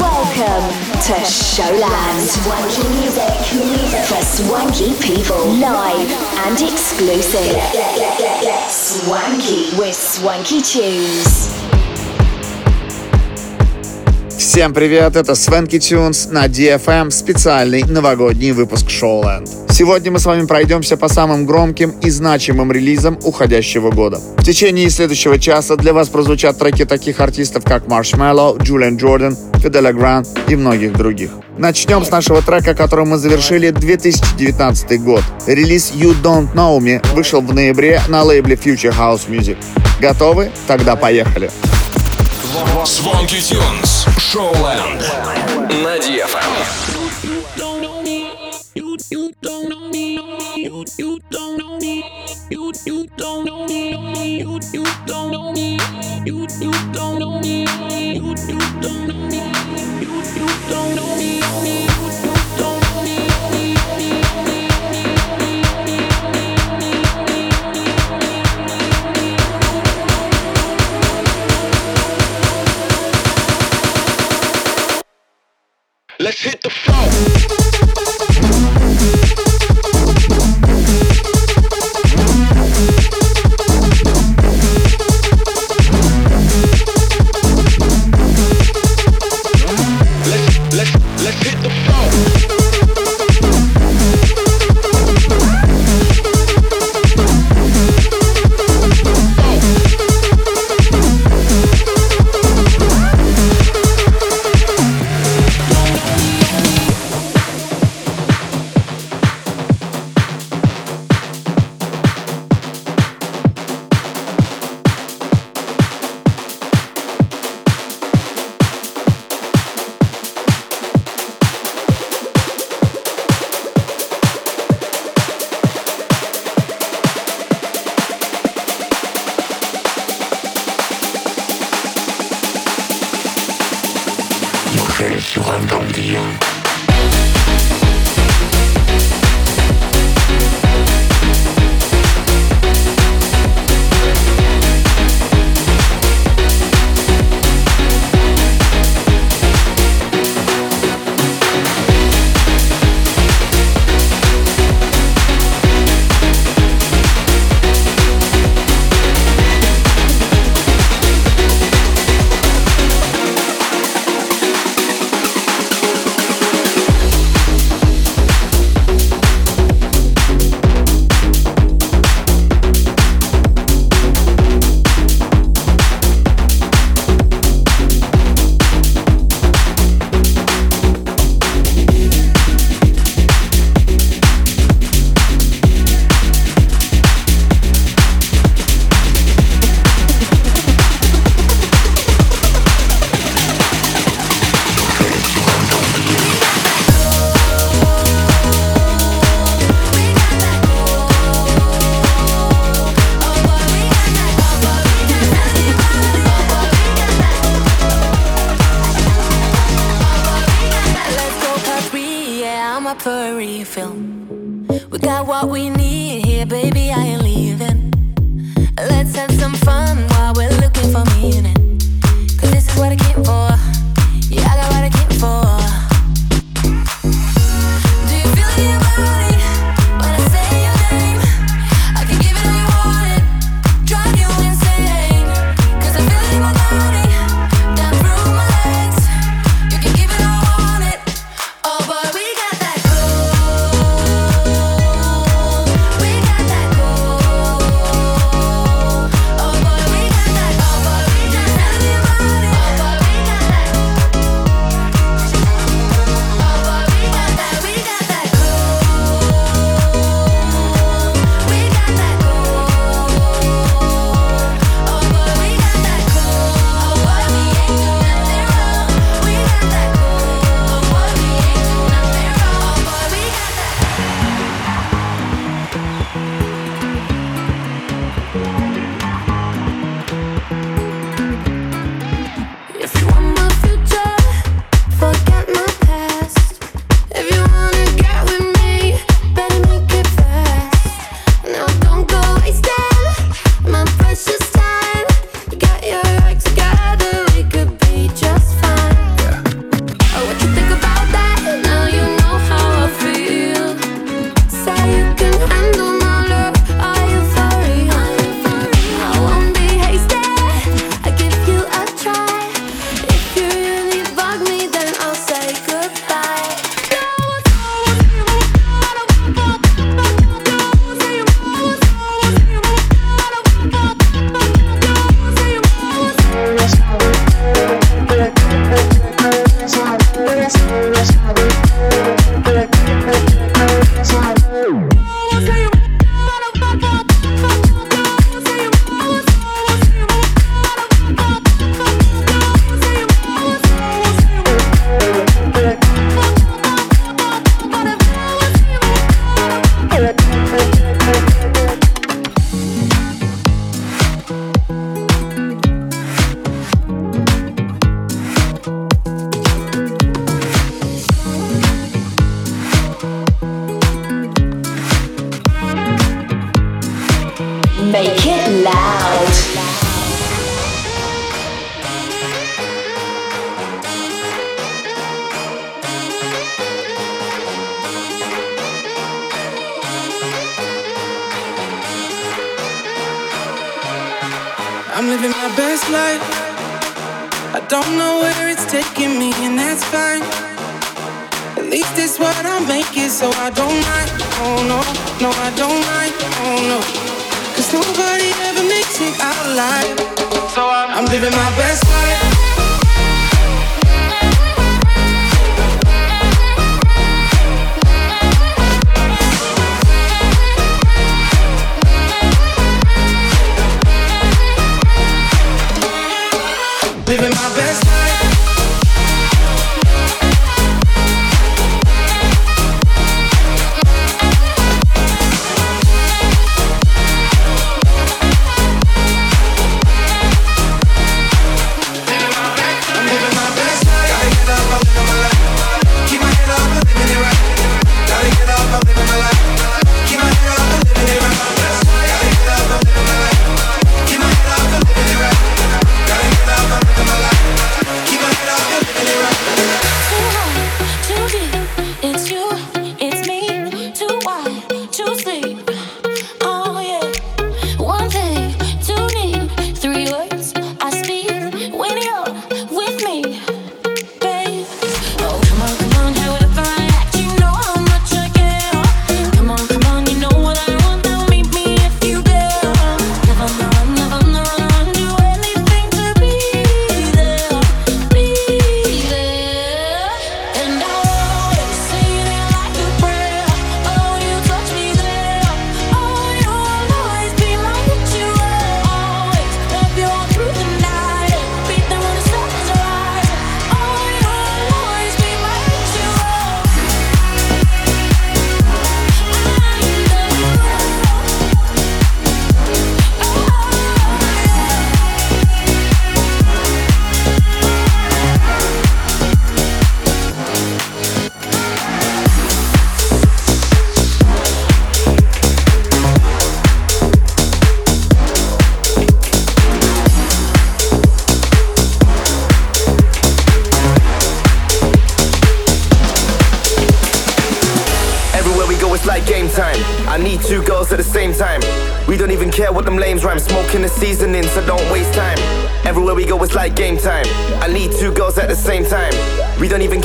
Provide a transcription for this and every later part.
Welcome to Showland. Swanky music for swanky people. Live and exclusive. Swanky with Swanky Tunes. Всем привет, это Свенки Тюнс на DFM, специальный новогодний выпуск Showland. Сегодня мы с вами пройдемся по самым громким и значимым релизам уходящего года. В течение следующего часа для вас прозвучат треки таких артистов, как Marshmallow, Джулиан Джордан, Фиделя Гран и многих других. Начнем с нашего трека, которым мы завершили 2019 год. Релиз You Don't Know Me вышел в ноябре на лейбле Future House Music. Готовы? Тогда поехали. Swanky Tunes. Showland. На DFM. Let's hit the floor.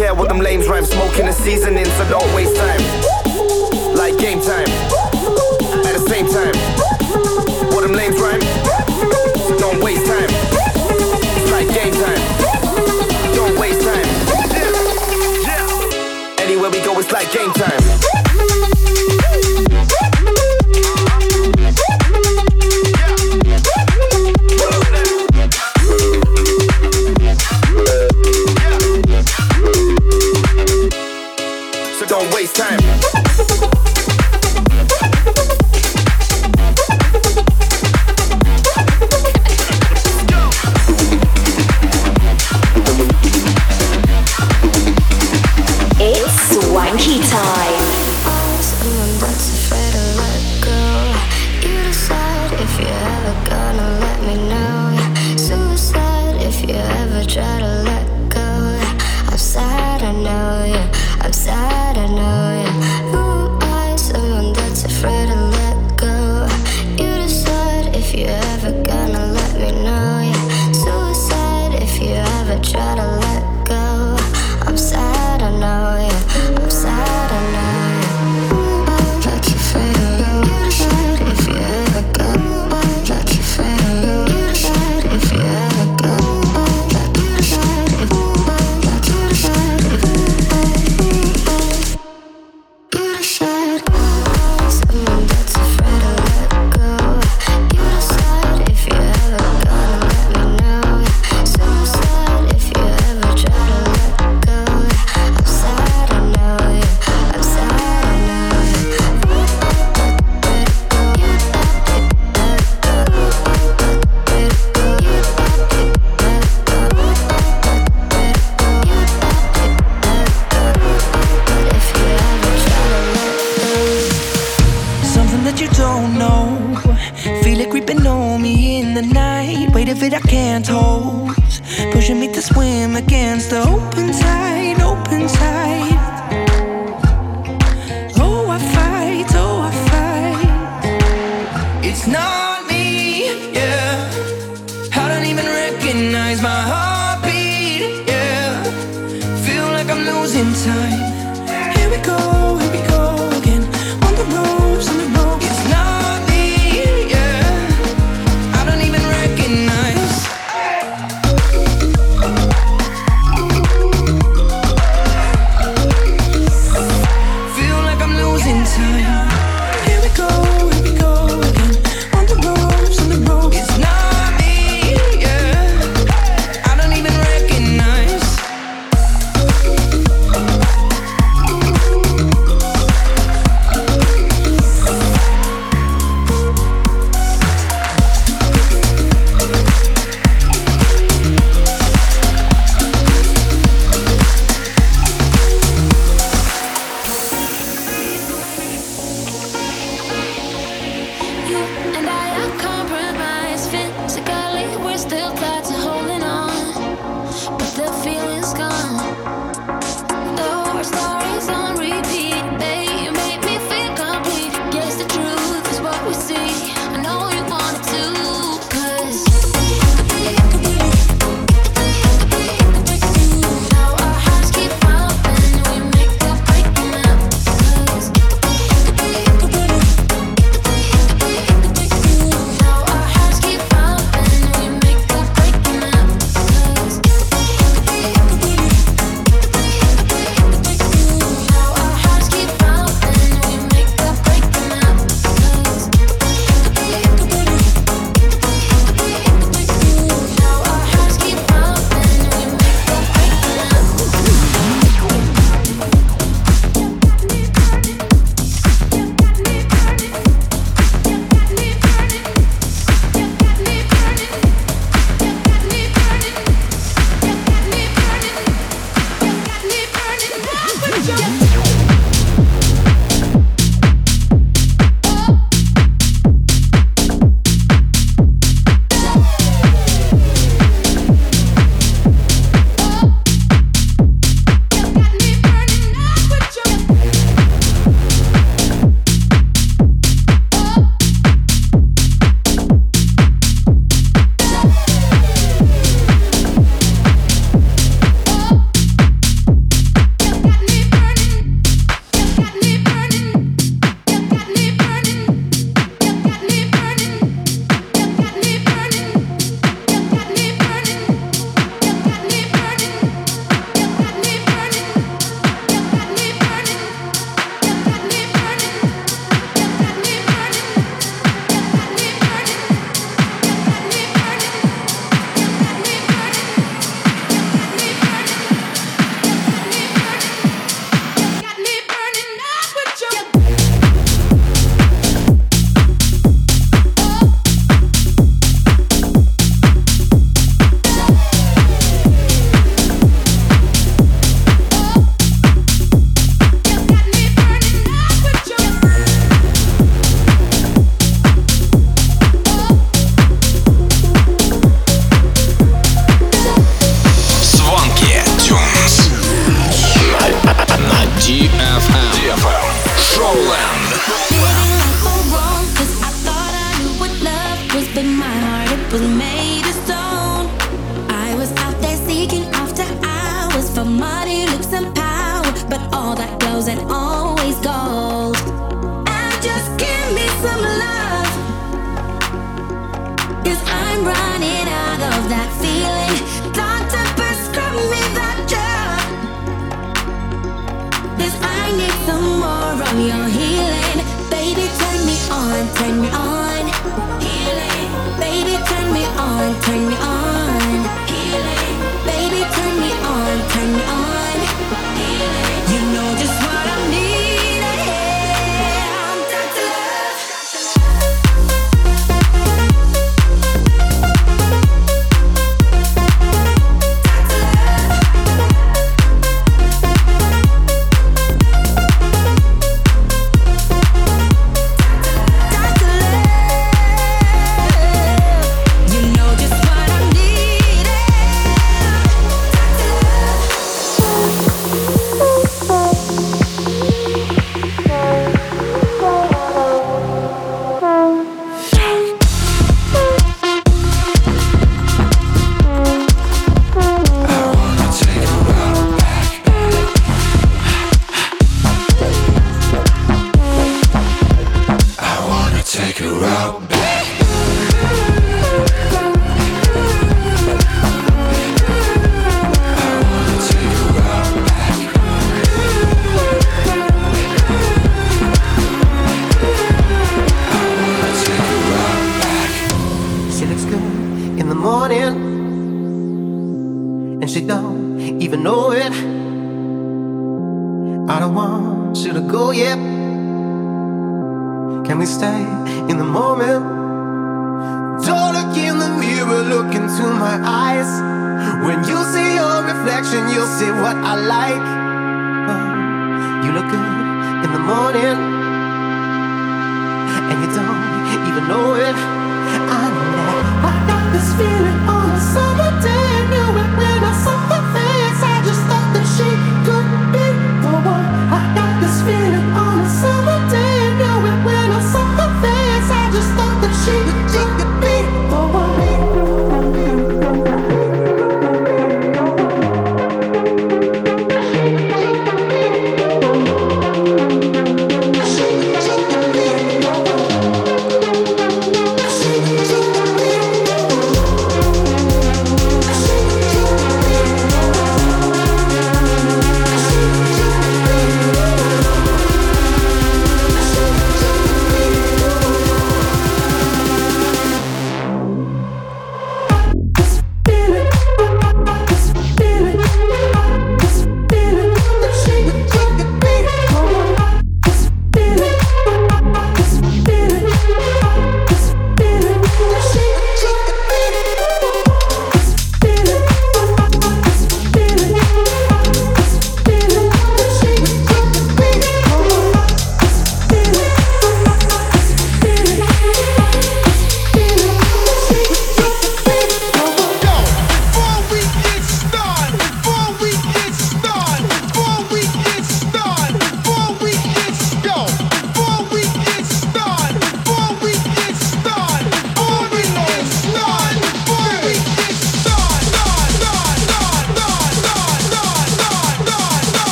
care what them lames rhyme. Smoking and seasoning, so don't waste time. Like game time. At the same time. What them lames rhyme? Don't waste time. Like game time. Don't waste time. Yeah. Anywhere we go, it's like game time.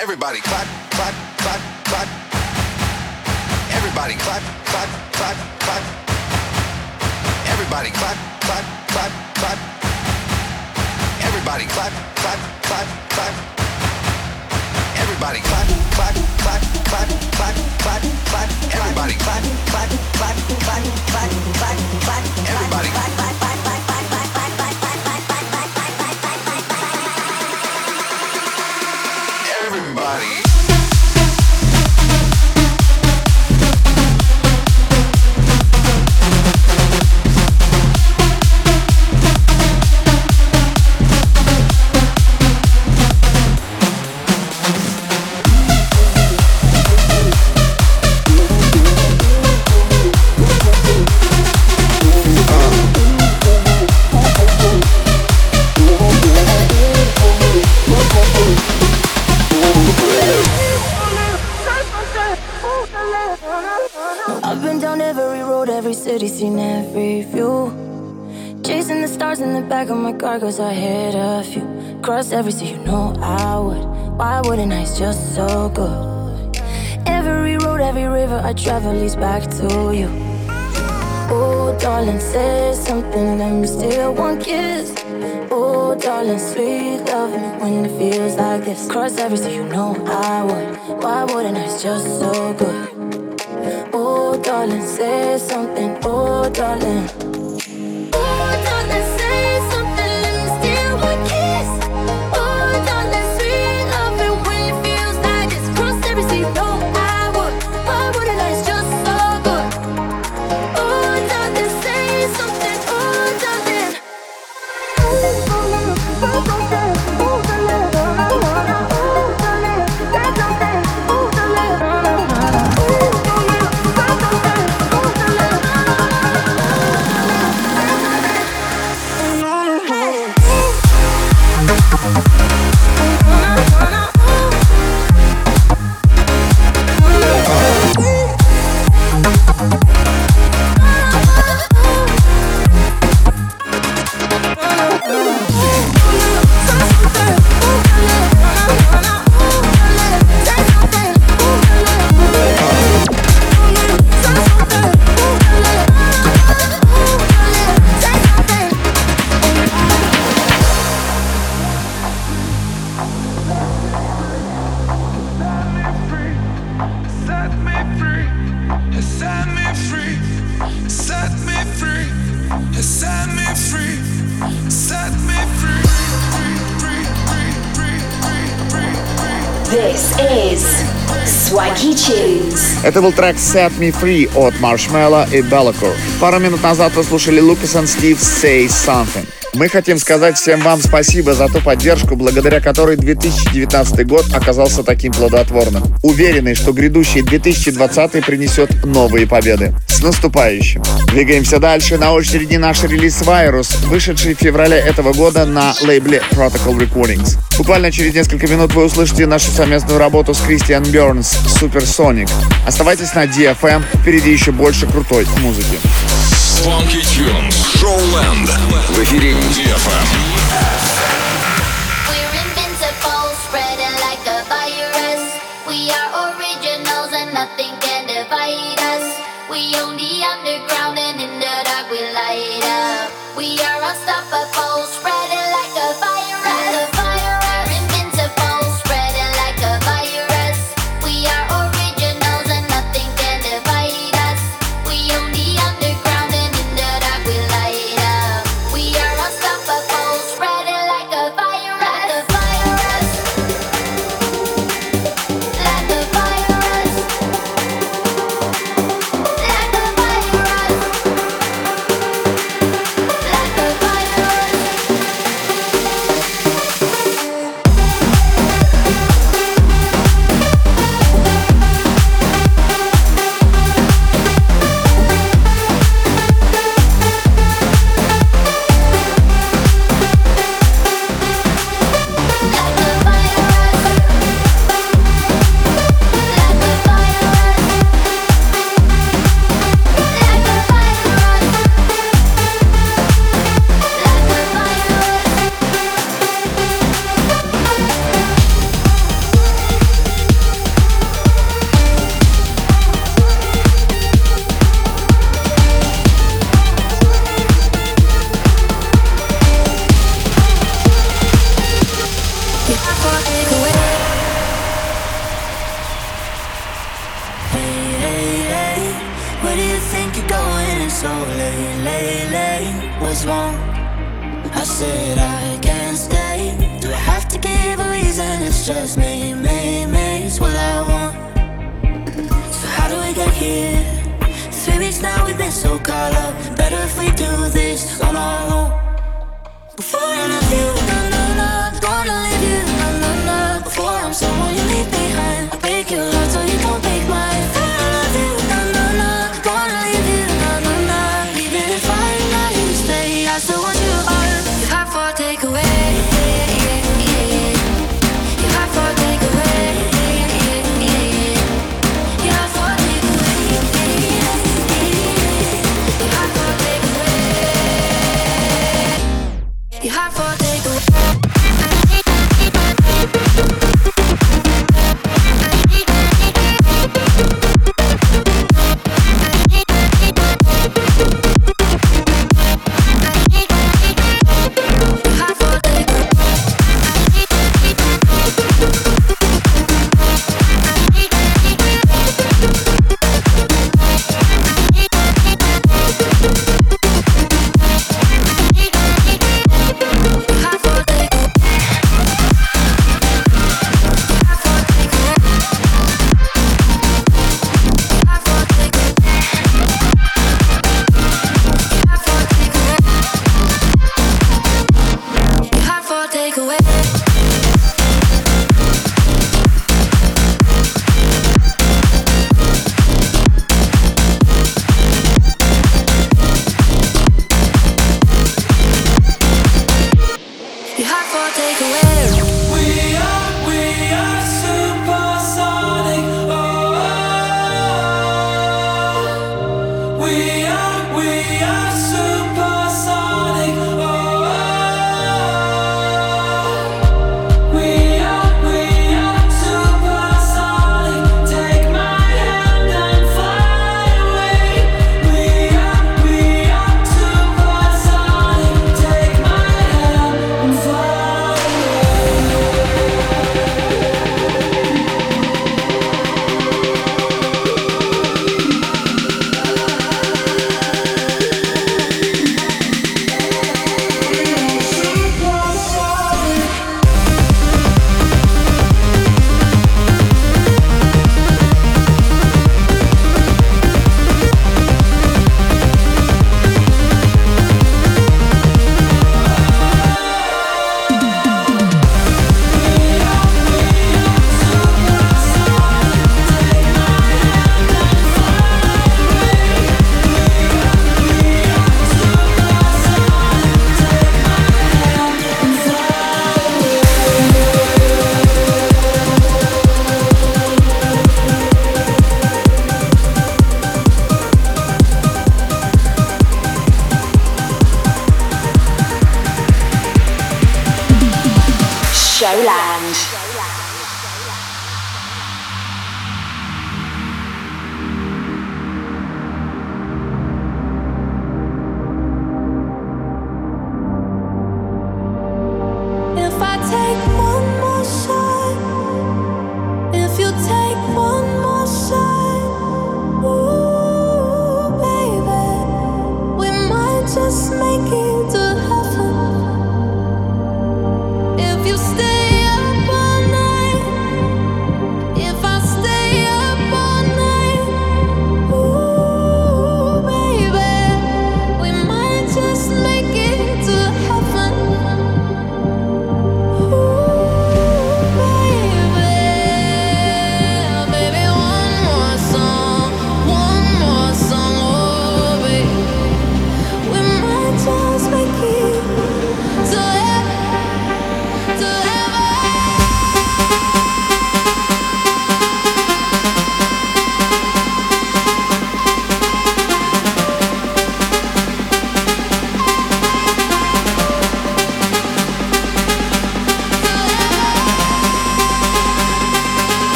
Everybody clap, clap, clap, clap. Everybody clap, clap, clap, clap. Everybody clap, clap, clap, clap. Everybody clap, clap, clap, clap. Everybody clap, clap, clap, clap, clap, clap, clap. Everybody clap, clap, clap, clap, clap, clap, clap. Everybody clap, clap, of my car, cause I hit a few. Crossed every sea, you know I would. Why wouldn't I? It's just so good. Every road, every river I travel leads back to you. Oh, darling, say something, let me steal one kiss. Oh, darling, sweet loving when it feels like this. Cross every sea, you know I would. Why wouldn't I? It's just so good. Oh, darling, say something. Oh, darling. Это был трек Set Me Free от Marshmello и Bellacore. Пару минут назад вы слушали Lucas and Steve Say Something. Мы хотим сказать всем вам спасибо за ту поддержку, благодаря которой 2019 год оказался таким плодотворным. Уверенный, что грядущий 2020 принесет новые победы. С наступающим! Двигаемся дальше. На очереди наш релиз Virus, вышедший в феврале этого года на лейбле Protocol Recordings. Буквально через несколько минут вы услышите нашу совместную работу с Кристиан Бернс Supersonic. Оставайтесь на DFM, впереди еще больше крутой музыки. Funky Tunes. Showland. В эфире DFM. We're invincible, just me, me, me is what I want. So how do we get here? Three weeks now we've been so caught up. Better if we do this on our own. Before I love you.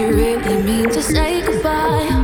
you really mean to say goodbye?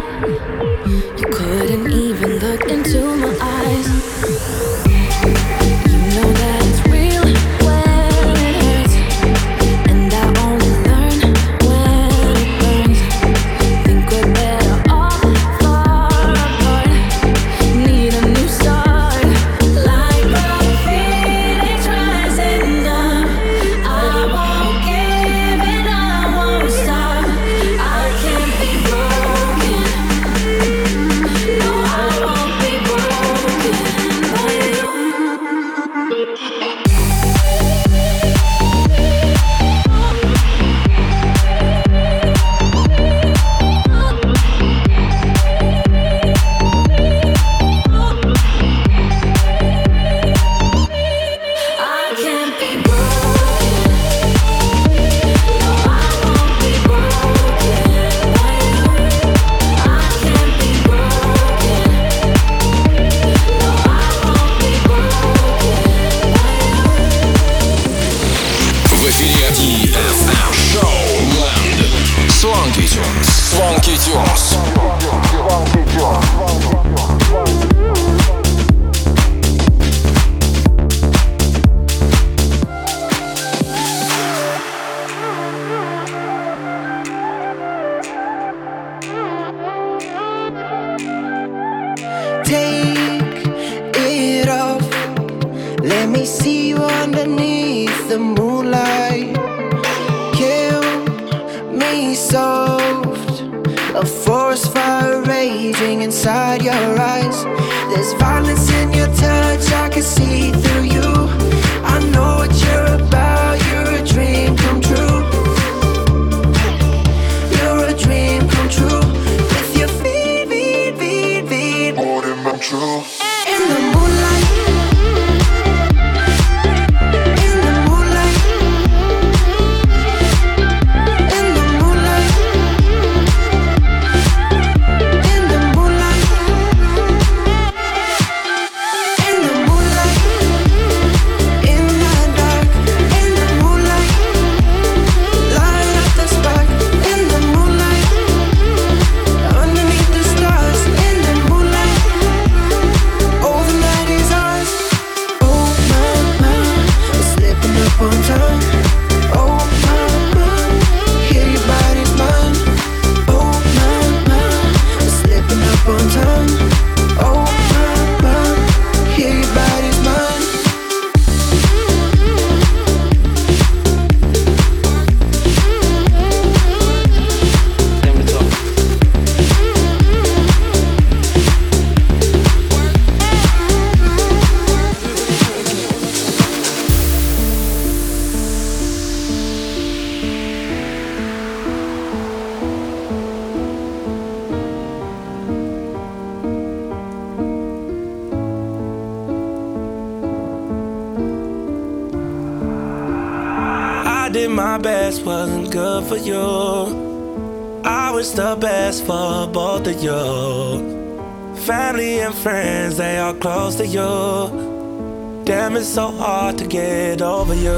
so hard to get over you.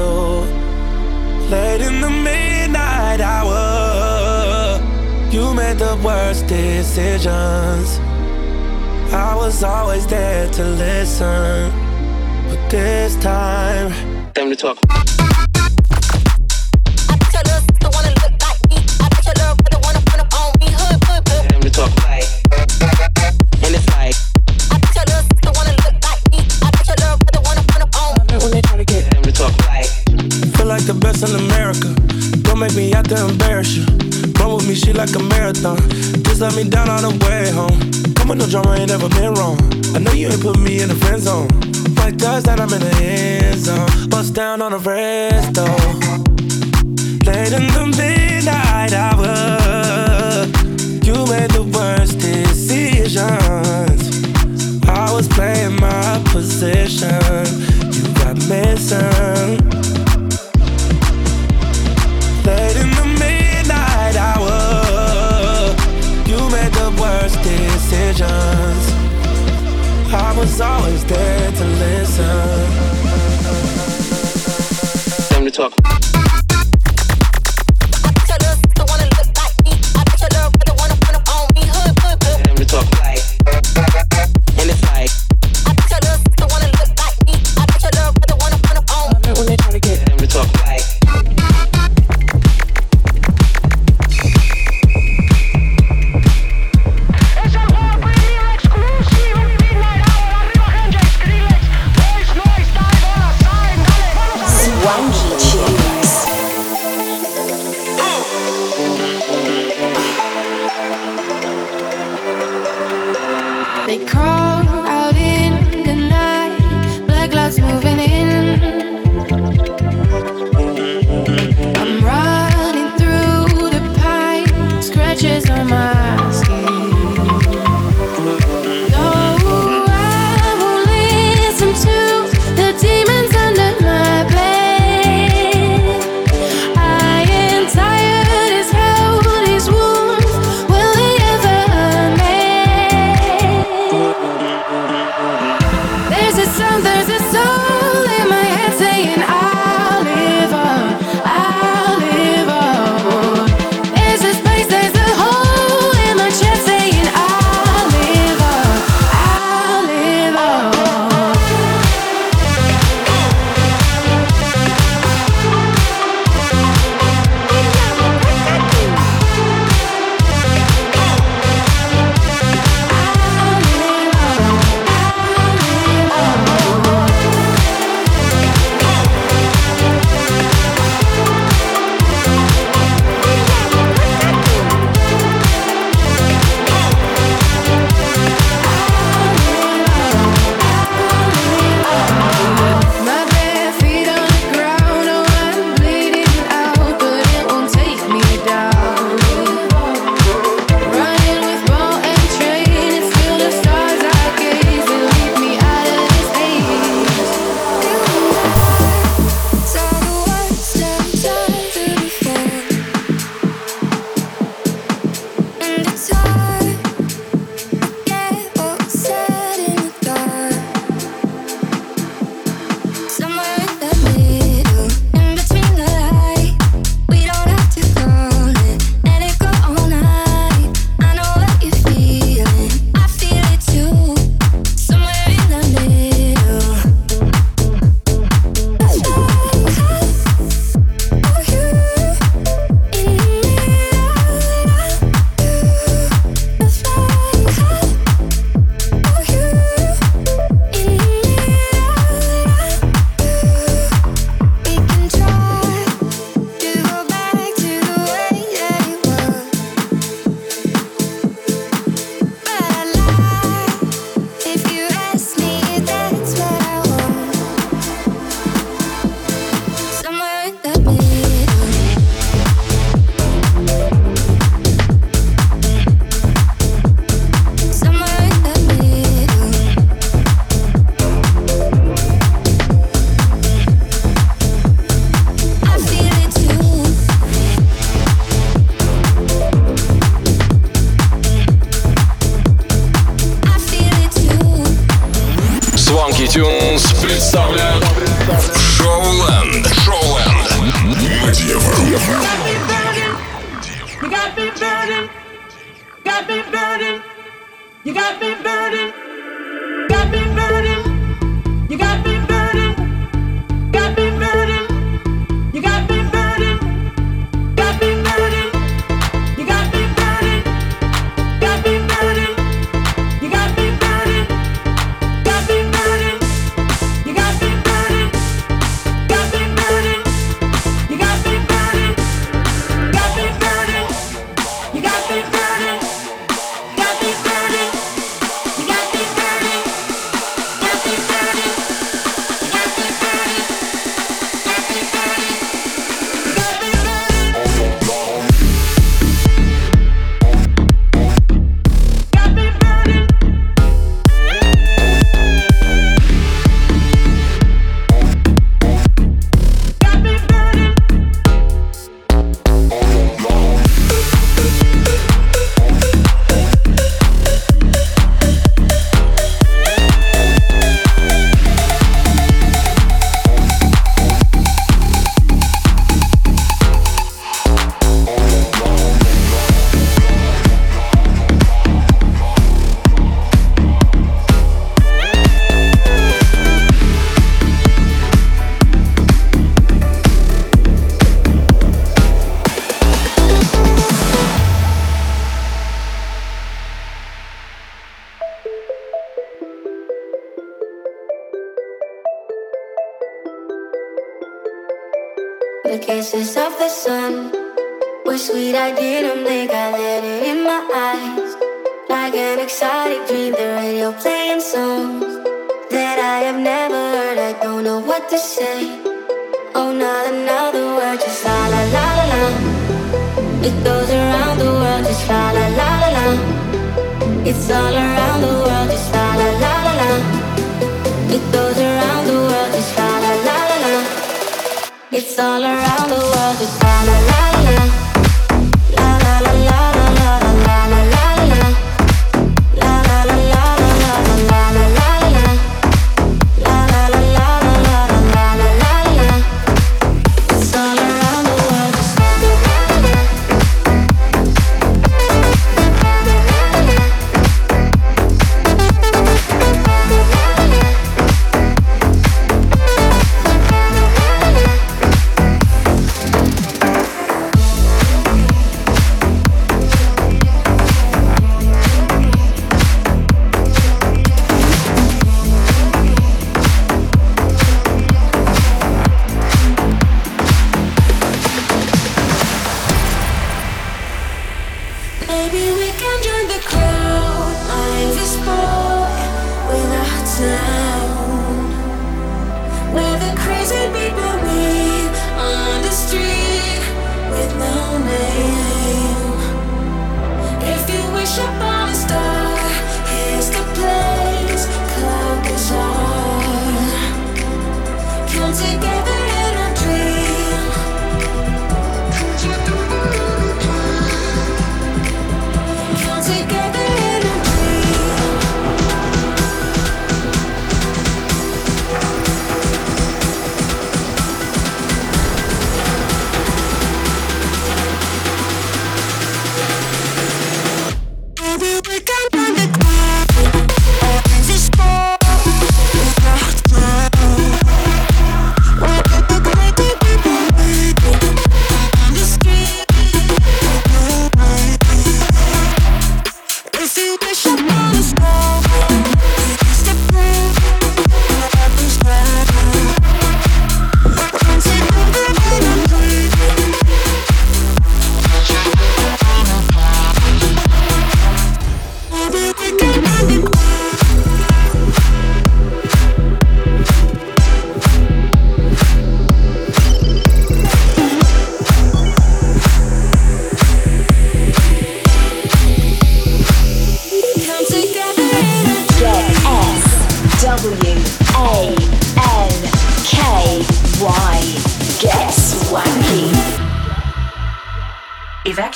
Late in the midnight hour, you made the worst decisions. I was always there to listen, but this time, time to talk. In America. Don't make me out to embarrass you. Run with me, she like a marathon. Just let me down on the way home. Come with no drama, ain't never been wrong. I know you ain't put me in the friend zone. Like does that I'm in the end zone. Bust down on the rest though. Late in the midnight hour. sun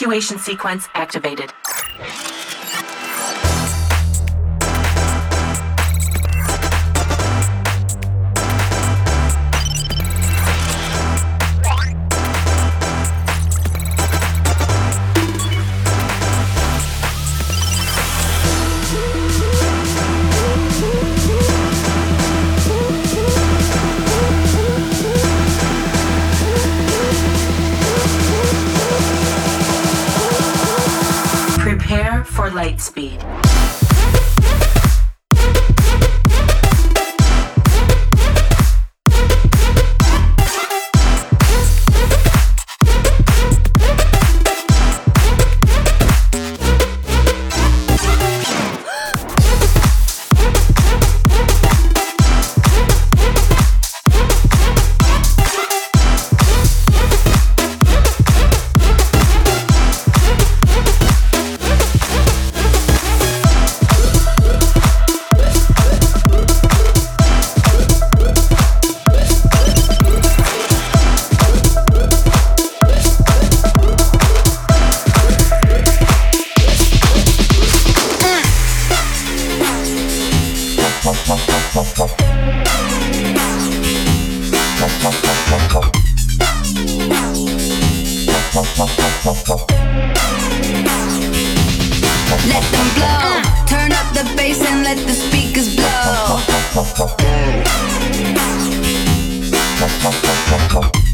Evacuation sequence activated.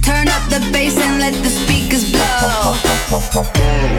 Turn up the bass and let the speakers blow.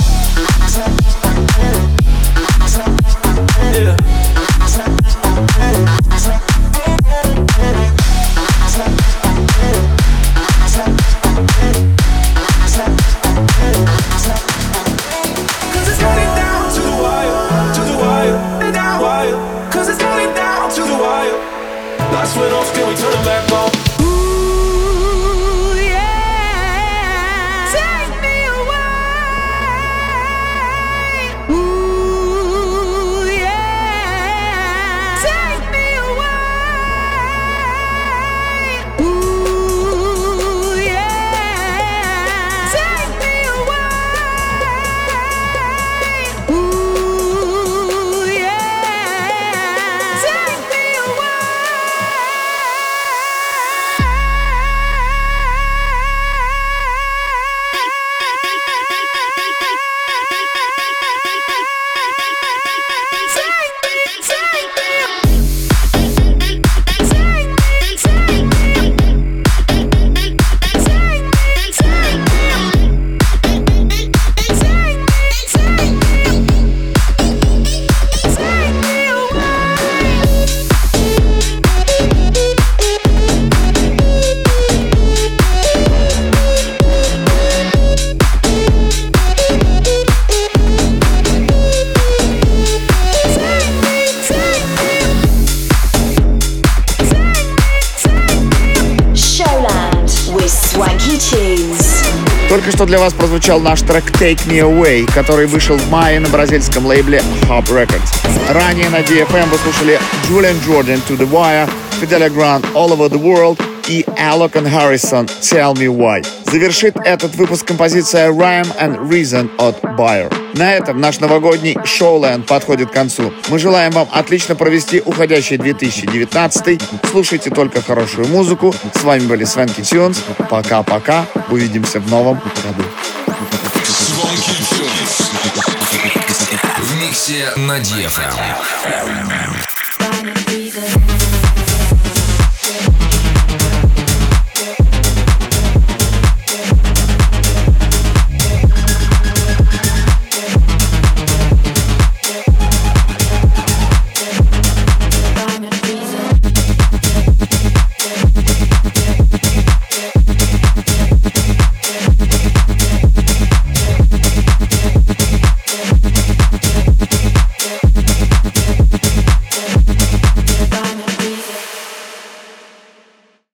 для вас прозвучал наш трек Take Me Away, который вышел в мае на бразильском лейбле Hub Records. Ранее на DFM вы слушали Julian Jordan To The Wire, Fidelia Grant All Over The World и Alok and Harrison Tell Me Why. Завершит этот выпуск композиция Rhyme and Reason от Bayer. На этом наш новогодний шоуленд подходит к концу. Мы желаем вам отлично провести уходящий 2019. Слушайте только хорошую музыку. С вами были Свенки Тюнс. Пока-пока. Увидимся в новом году. Свенки на DFM.